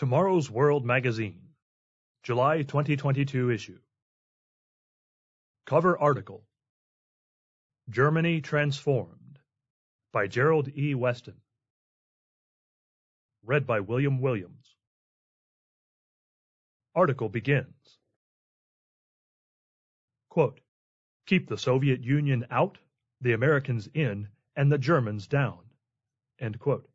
Tomorrow's World Magazine, July 2022 issue. Cover article Germany Transformed by Gerald E. Weston. Read by William Williams. Article begins. Quote, Keep the Soviet Union out, the Americans in, and the Germans down. End quote.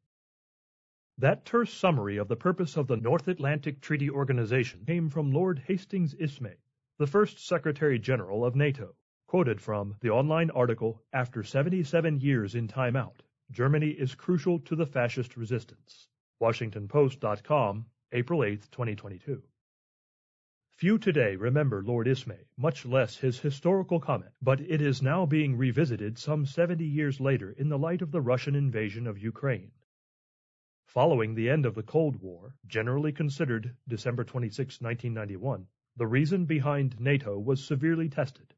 That terse summary of the purpose of the North Atlantic Treaty Organization came from Lord Hastings Ismay, the first Secretary General of NATO, quoted from the online article After 77 Years in Time Out, Germany is Crucial to the Fascist Resistance. WashingtonPost.com, April 8, 2022. Few today remember Lord Ismay, much less his historical comment, but it is now being revisited some 70 years later in the light of the Russian invasion of Ukraine. Following the end of the Cold War, generally considered December 26, 1991, the reason behind NATO was severely tested.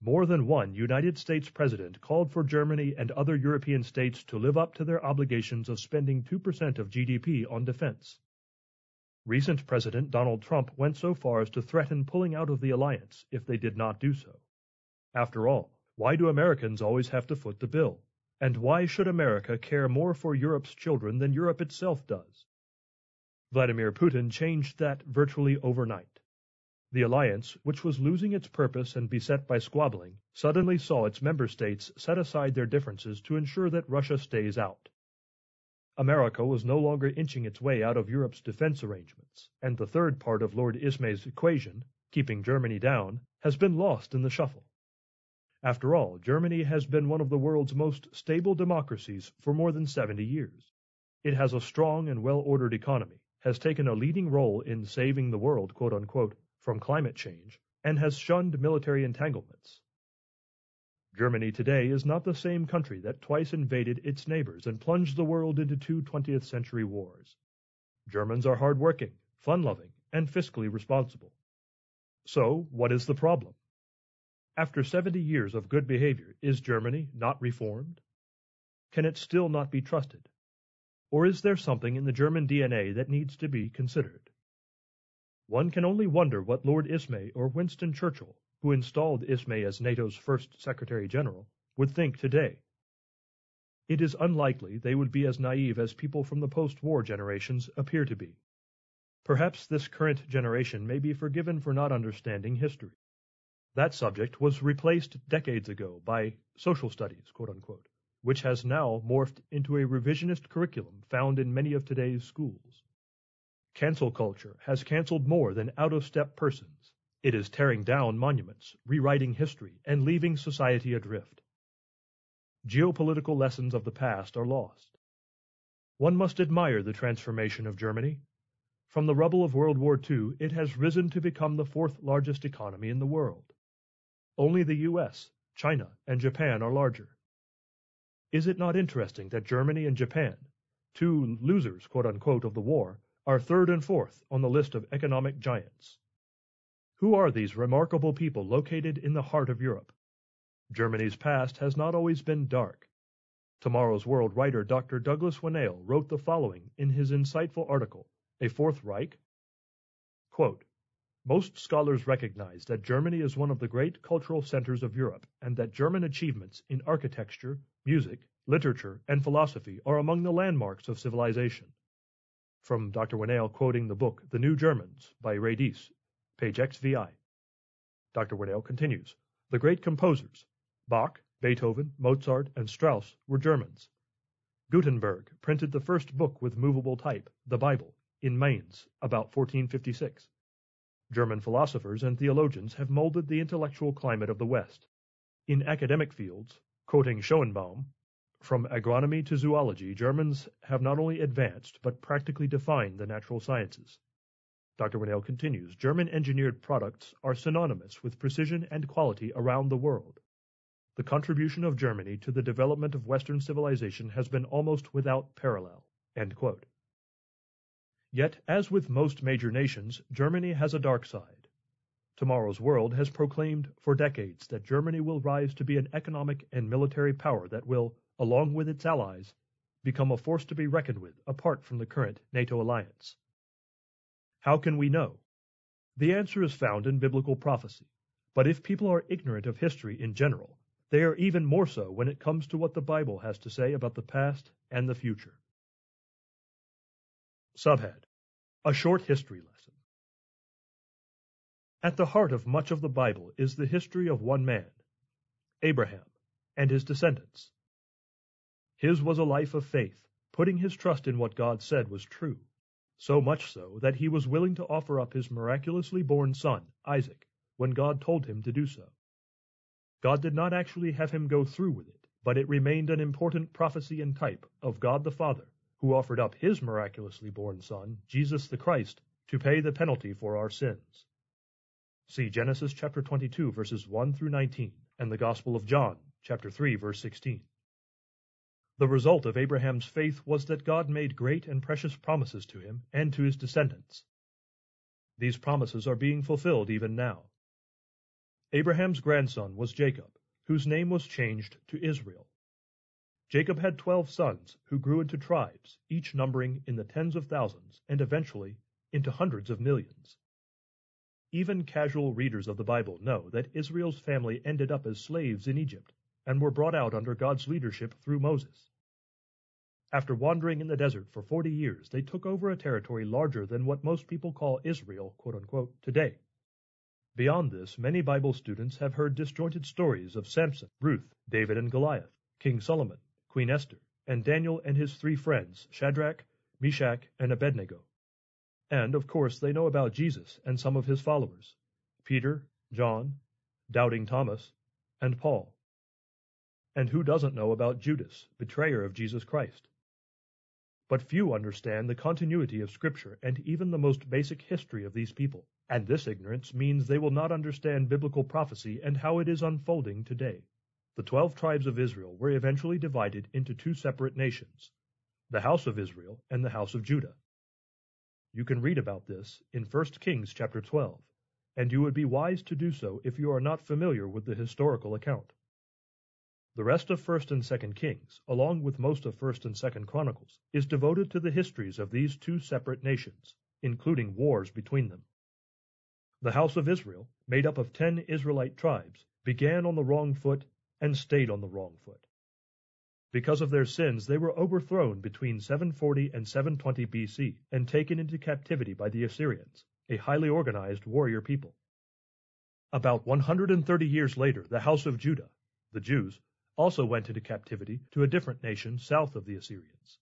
More than one United States president called for Germany and other European states to live up to their obligations of spending 2% of GDP on defense. Recent President Donald Trump went so far as to threaten pulling out of the alliance if they did not do so. After all, why do Americans always have to foot the bill? And why should America care more for Europe's children than Europe itself does? Vladimir Putin changed that virtually overnight. The alliance, which was losing its purpose and beset by squabbling, suddenly saw its member states set aside their differences to ensure that Russia stays out. America was no longer inching its way out of Europe's defense arrangements, and the third part of Lord Ismay's equation, keeping Germany down, has been lost in the shuffle. After all, Germany has been one of the world's most stable democracies for more than 70 years. It has a strong and well-ordered economy, has taken a leading role in saving the world, quote unquote, from climate change, and has shunned military entanglements. Germany today is not the same country that twice invaded its neighbors and plunged the world into two 20th century wars. Germans are hardworking, fun-loving, and fiscally responsible. So, what is the problem? After 70 years of good behavior, is Germany not reformed? Can it still not be trusted? Or is there something in the German DNA that needs to be considered? One can only wonder what Lord Ismay or Winston Churchill, who installed Ismay as NATO's first Secretary General, would think today. It is unlikely they would be as naive as people from the post-war generations appear to be. Perhaps this current generation may be forgiven for not understanding history. That subject was replaced decades ago by social studies, quote unquote, which has now morphed into a revisionist curriculum found in many of today's schools. Cancel culture has canceled more than out-of-step persons. It is tearing down monuments, rewriting history, and leaving society adrift. Geopolitical lessons of the past are lost. One must admire the transformation of Germany. From the rubble of World War II, it has risen to become the fourth largest economy in the world. Only the US, China, and Japan are larger. Is it not interesting that Germany and Japan, two losers, quote unquote, of the war, are third and fourth on the list of economic giants? Who are these remarkable people located in the heart of Europe? Germany's past has not always been dark. Tomorrow's World writer Dr. Douglas Winnail wrote the following in his insightful article, A Fourth Reich? Quote, most scholars recognize that Germany is one of the great cultural centers of Europe and that German achievements in architecture, music, literature, and philosophy are among the landmarks of civilization. From Dr. Winnail quoting the book The New Germans by Dees, page XVI. Dr. Winnail continues, The great composers, Bach, Beethoven, Mozart, and Strauss were Germans. Gutenberg printed the first book with movable type, the Bible, in Mainz about 1456. German philosophers and theologians have molded the intellectual climate of the West. In academic fields, quoting Schoenbaum, from agronomy to zoology, Germans have not only advanced but practically defined the natural sciences. Dr. Winnail continues, German engineered products are synonymous with precision and quality around the world. The contribution of Germany to the development of Western civilization has been almost without parallel. Yet, as with most major nations, Germany has a dark side. Tomorrow's World has proclaimed for decades that Germany will rise to be an economic and military power that will, along with its allies, become a force to be reckoned with apart from the current NATO alliance. How can we know? The answer is found in biblical prophecy. But if people are ignorant of history in general, they are even more so when it comes to what the Bible has to say about the past and the future. Subhead A Short History Lesson At the heart of much of the Bible is the history of one man, Abraham, and his descendants. His was a life of faith, putting his trust in what God said was true so much so that he was willing to offer up his miraculously born son, Isaac, when God told him to do so. God did not actually have him go through with it, but it remained an important prophecy and type of God the Father, who offered up his miraculously born son, Jesus the Christ, to pay the penalty for our sins. See Genesis chapter 22 verses 1 through 19 and the Gospel of John chapter 3 verse 16. The result of Abraham's faith was that God made great and precious promises to him and to his descendants. These promises are being fulfilled even now. Abraham's grandson was Jacob, whose name was changed to Israel. Jacob had twelve sons who grew into tribes, each numbering in the tens of thousands and eventually into hundreds of millions. Even casual readers of the Bible know that Israel's family ended up as slaves in Egypt and were brought out under God's leadership through Moses. After wandering in the desert for 40 years, they took over a territory larger than what most people call Israel unquote, today. Beyond this, many Bible students have heard disjointed stories of Samson, Ruth, David and Goliath, King Solomon, Queen Esther, and Daniel and his three friends, Shadrach, Meshach, and Abednego. And, of course, they know about Jesus and some of his followers Peter, John, Doubting Thomas, and Paul. And who doesn't know about Judas, betrayer of Jesus Christ? But few understand the continuity of Scripture and even the most basic history of these people, and this ignorance means they will not understand biblical prophecy and how it is unfolding today. The twelve tribes of Israel were eventually divided into two separate nations, the house of Israel and the house of Judah. You can read about this in 1 Kings chapter 12, and you would be wise to do so if you are not familiar with the historical account. The rest of First and Second Kings, along with most of First and Second Chronicles, is devoted to the histories of these two separate nations, including wars between them. The house of Israel, made up of ten Israelite tribes, began on the wrong foot and stayed on the wrong foot. Because of their sins, they were overthrown between 740 and 720 BC and taken into captivity by the Assyrians, a highly organized warrior people. About 130 years later, the house of Judah, the Jews, also went into captivity to a different nation south of the Assyrians.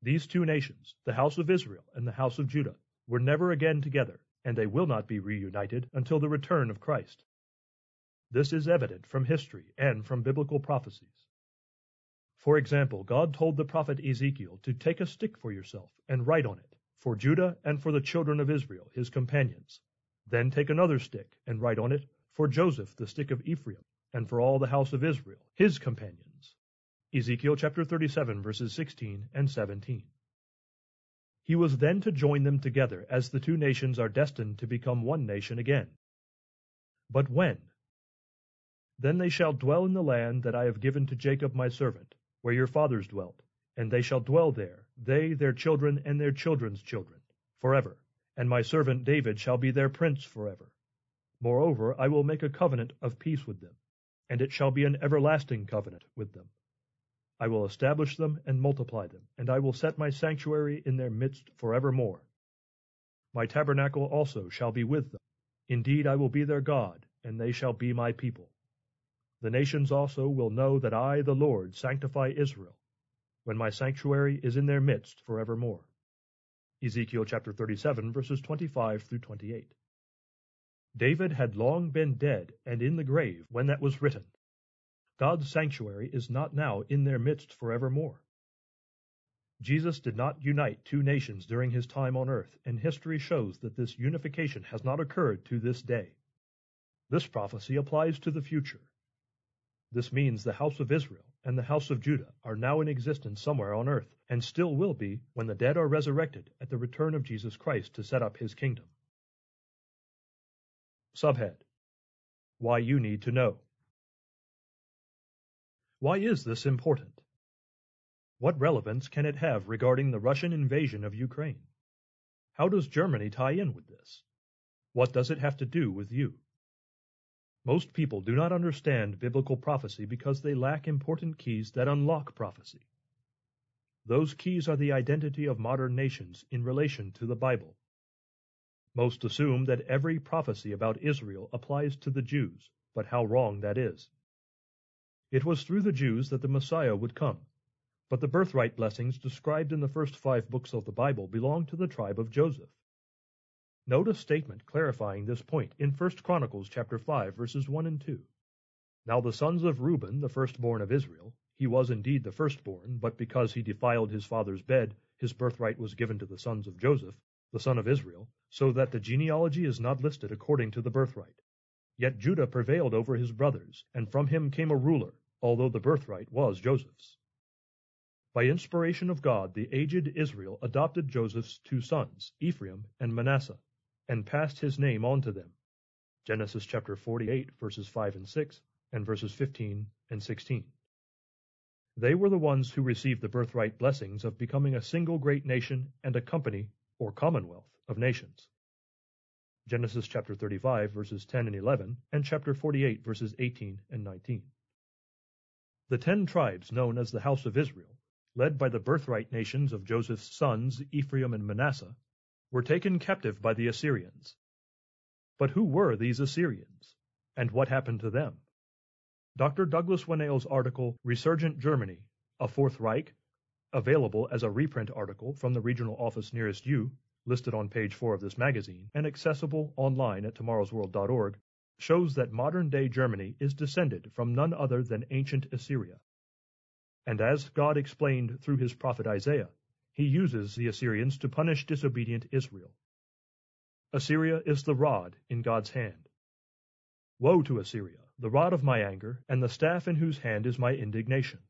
These two nations, the house of Israel and the house of Judah, were never again together, and they will not be reunited until the return of Christ. This is evident from history and from biblical prophecies. For example, God told the prophet Ezekiel to take a stick for yourself and write on it, for Judah and for the children of Israel, his companions. Then take another stick and write on it, for Joseph, the stick of Ephraim, and for all the house of Israel, his companions. Ezekiel chapter 37 verses 16 and 17. He was then to join them together as the two nations are destined to become one nation again. But when? Then they shall dwell in the land that I have given to Jacob my servant, where your fathers dwelt, and they shall dwell there, they, their children, and their children's children, forever. And my servant David shall be their prince forever. Moreover, I will make a covenant of peace with them and it shall be an everlasting covenant with them. I will establish them and multiply them, and I will set my sanctuary in their midst forevermore. My tabernacle also shall be with them. Indeed, I will be their God, and they shall be my people. The nations also will know that I, the Lord, sanctify Israel, when my sanctuary is in their midst for evermore. Ezekiel chapter 37, verses 25 through 28. David had long been dead and in the grave when that was written. God's sanctuary is not now in their midst forevermore. Jesus did not unite two nations during his time on earth, and history shows that this unification has not occurred to this day. This prophecy applies to the future. This means the house of Israel and the house of Judah are now in existence somewhere on earth, and still will be when the dead are resurrected at the return of Jesus Christ to set up his kingdom. Subhead Why you need to know. Why is this important? What relevance can it have regarding the Russian invasion of Ukraine? How does Germany tie in with this? What does it have to do with you? Most people do not understand biblical prophecy because they lack important keys that unlock prophecy. Those keys are the identity of modern nations in relation to the Bible. Most assume that every prophecy about Israel applies to the Jews, but how wrong that is. It was through the Jews that the Messiah would come, but the birthright blessings described in the first five books of the Bible belong to the tribe of Joseph. Note a statement clarifying this point in 1 Chronicles chapter 5 verses 1 and 2. Now the sons of Reuben, the firstborn of Israel, he was indeed the firstborn, but because he defiled his father's bed, his birthright was given to the sons of Joseph, the son of Israel, so that the genealogy is not listed according to the birthright. Yet Judah prevailed over his brothers, and from him came a ruler, although the birthright was Joseph's. By inspiration of God, the aged Israel adopted Joseph's two sons, Ephraim and Manasseh and passed his name on to them. Genesis chapter 48, verses 5 and 6, and verses 15 and 16. They were the ones who received the birthright blessings of becoming a single great nation and a company or commonwealth of nations. Genesis chapter 35, verses 10 and 11, and chapter 48, verses 18 and 19. The ten tribes known as the house of Israel, led by the birthright nations of Joseph's sons Ephraim and Manasseh, were taken captive by the Assyrians. But who were these Assyrians, and what happened to them? Dr. Douglas Winnail's article, Resurgent Germany, A Fourth Reich, available as a reprint article from the regional office nearest you, listed on page 4 of this magazine, and accessible online at tomorrowsworld.org, shows that modern-day Germany is descended from none other than ancient Assyria. And as God explained through his prophet Isaiah, he uses the Assyrians to punish disobedient Israel. Assyria is the rod in God's hand. Woe to Assyria, the rod of my anger, and the staff in whose hand is my indignation.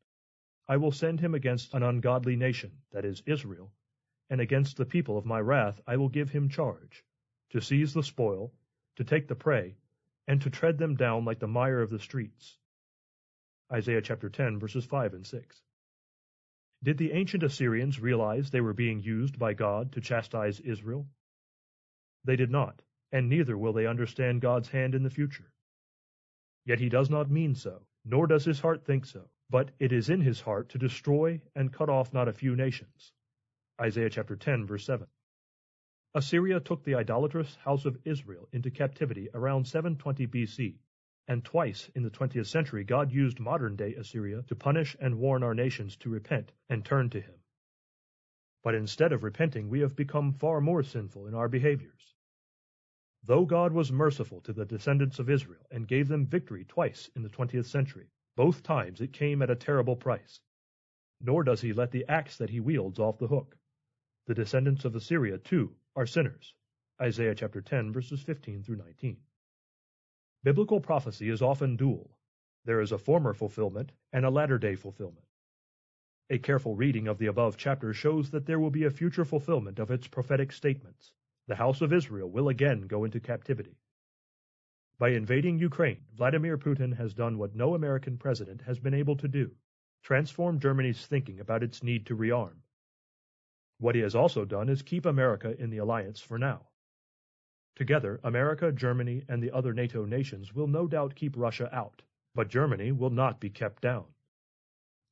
I will send him against an ungodly nation, that is, Israel, and against the people of my wrath I will give him charge, to seize the spoil, to take the prey, and to tread them down like the mire of the streets. Isaiah chapter 10, verses 5 and 6. Did the ancient Assyrians realize they were being used by God to chastise Israel? They did not, and neither will they understand God's hand in the future. Yet he does not mean so, nor does his heart think so, but it is in his heart to destroy and cut off not a few nations. Isaiah chapter 10 verse 7. Assyria took the idolatrous house of Israel into captivity around 720 BC and twice in the 20th century, God used modern day Assyria to punish and warn our nations to repent and turn to Him. But instead of repenting, we have become far more sinful in our behaviors. Though God was merciful to the descendants of Israel and gave them victory twice in the 20th century, both times it came at a terrible price. Nor does He let the axe that He wields off the hook. The descendants of Assyria, too, are sinners. Isaiah chapter 10, verses 15 through 19. Biblical prophecy is often dual. There is a former fulfillment and a latter-day fulfillment. A careful reading of the above chapter shows that there will be a future fulfillment of its prophetic statements. The house of Israel will again go into captivity. By invading Ukraine, Vladimir Putin has done what no American president has been able to do transform Germany's thinking about its need to rearm. What he has also done is keep America in the alliance for now. Together, America, Germany, and the other NATO nations will no doubt keep Russia out, but Germany will not be kept down.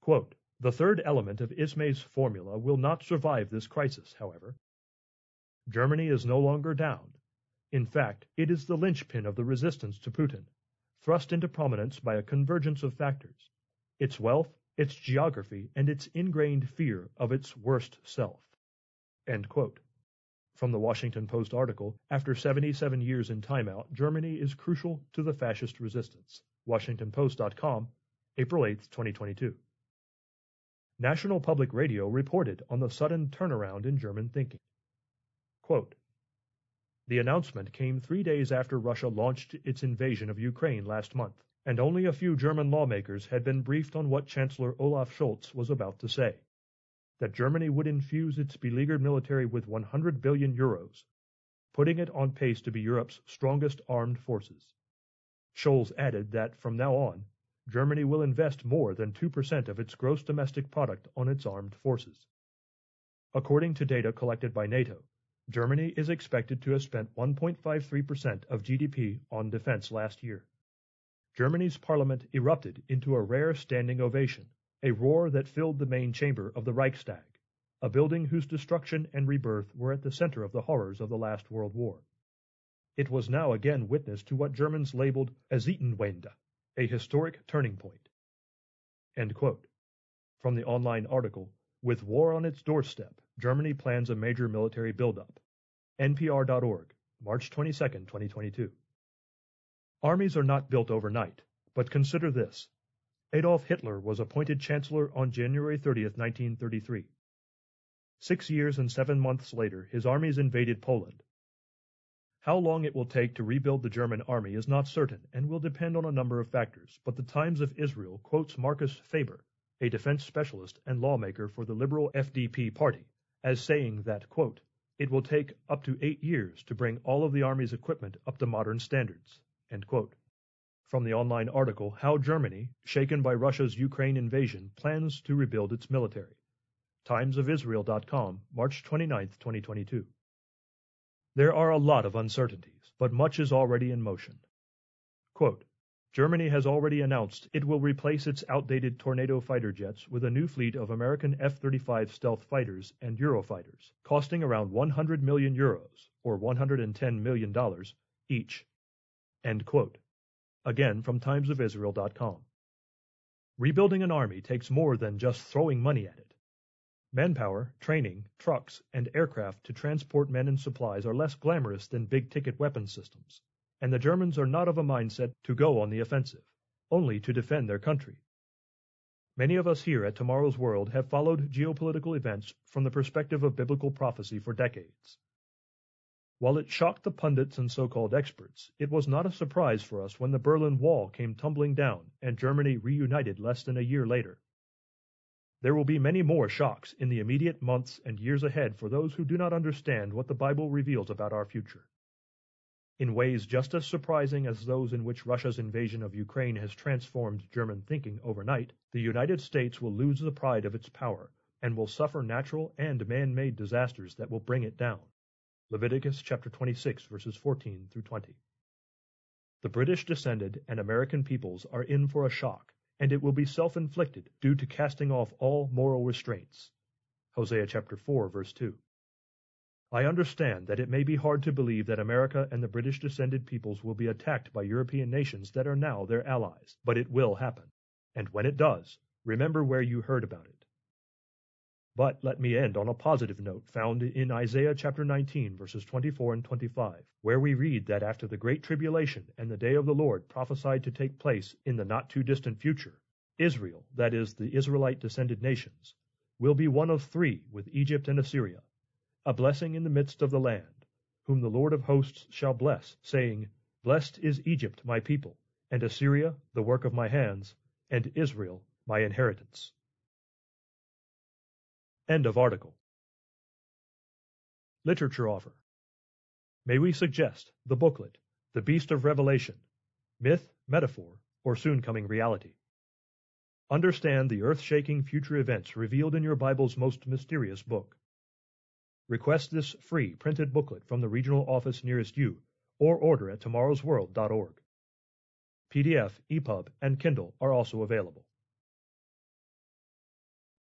Quote, the third element of Ismay's formula will not survive this crisis, however. Germany is no longer down. In fact, it is the linchpin of the resistance to Putin, thrust into prominence by a convergence of factors its wealth, its geography, and its ingrained fear of its worst self. From the Washington Post article, after 77 years in timeout, Germany is crucial to the fascist resistance. WashingtonPost.com, April 8, 2022. National Public Radio reported on the sudden turnaround in German thinking. Quote, the announcement came three days after Russia launched its invasion of Ukraine last month, and only a few German lawmakers had been briefed on what Chancellor Olaf Scholz was about to say that Germany would infuse its beleaguered military with 100 billion euros, putting it on pace to be Europe's strongest armed forces. Scholz added that from now on, Germany will invest more than 2% of its gross domestic product on its armed forces. According to data collected by NATO, Germany is expected to have spent 1.53% of GDP on defense last year. Germany's parliament erupted into a rare standing ovation, a roar that filled the main chamber of the Reichstag, a building whose destruction and rebirth were at the center of the horrors of the last World War. It was now again witness to what Germans labeled Zeitenwende, a historic turning point. From the online article, With War on its Doorstep, Germany plans a major military buildup. NPR.org, March 22, 2022. Armies are not built overnight, but consider this. Adolf Hitler was appointed Chancellor on January 30, 1933. Six years and seven months later, his armies invaded Poland. How long it will take to rebuild the German army is not certain and will depend on a number of factors, but the Times of Israel quotes Marcus Faber, a defense specialist and lawmaker for the liberal FDP party, as saying that, quote, it will take up to eight years to bring all of the Army's equipment up to modern standards. From the online article, How Germany, Shaken by Russia's Ukraine Invasion, Plans to Rebuild Its Military. TimesofIsrael.com, March 29, 2022. There are a lot of uncertainties, but much is already in motion. Quote, Germany has already announced it will replace its outdated Tornado fighter jets with a new fleet of American F-35 stealth fighters and Eurofighters, costing around 100 million euros, or $110 million, each. End quote. Again from timesofisrael.com. Rebuilding an army takes more than just throwing money at it. Manpower, training, trucks, and aircraft to transport men and supplies are less glamorous than big-ticket weapon systems and the Germans are not of a mindset to go on the offensive, only to defend their country. Many of us here at Tomorrow's World have followed geopolitical events from the perspective of biblical prophecy for decades. While it shocked the pundits and so-called experts, it was not a surprise for us when the Berlin Wall came tumbling down and Germany reunited less than a year later. There will be many more shocks in the immediate months and years ahead for those who do not understand what the Bible reveals about our future. In ways just as surprising as those in which Russia's invasion of Ukraine has transformed German thinking overnight, the United States will lose the pride of its power and will suffer natural and man-made disasters that will bring it down. Leviticus chapter 26 verses 14 through 20. The British descended and American peoples are in for a shock, and it will be self-inflicted due to casting off all moral restraints. Hosea chapter 4 verse 2. I understand that it may be hard to believe that America and the British descended peoples will be attacked by European nations that are now their allies, but it will happen. And when it does, remember where you heard about it. But let me end on a positive note found in Isaiah chapter 19 verses 24 and 25, where we read that after the great tribulation and the day of the Lord prophesied to take place in the not too distant future, Israel, that is, the Israelite descended nations, will be one of three with Egypt and Assyria, a blessing in the midst of the land, whom the Lord of hosts shall bless, saying, Blessed is Egypt my people, and Assyria the work of my hands, and Israel my inheritance. End of article. Literature offer. May we suggest the booklet, The Beast of Revelation, Myth, Metaphor, or Soon Coming Reality. Understand the earth-shaking future events revealed in your Bible's most mysterious book. Request this free printed booklet from the regional office nearest you or order at tomorrowsworld.org. PDF, EPUB, and Kindle are also available.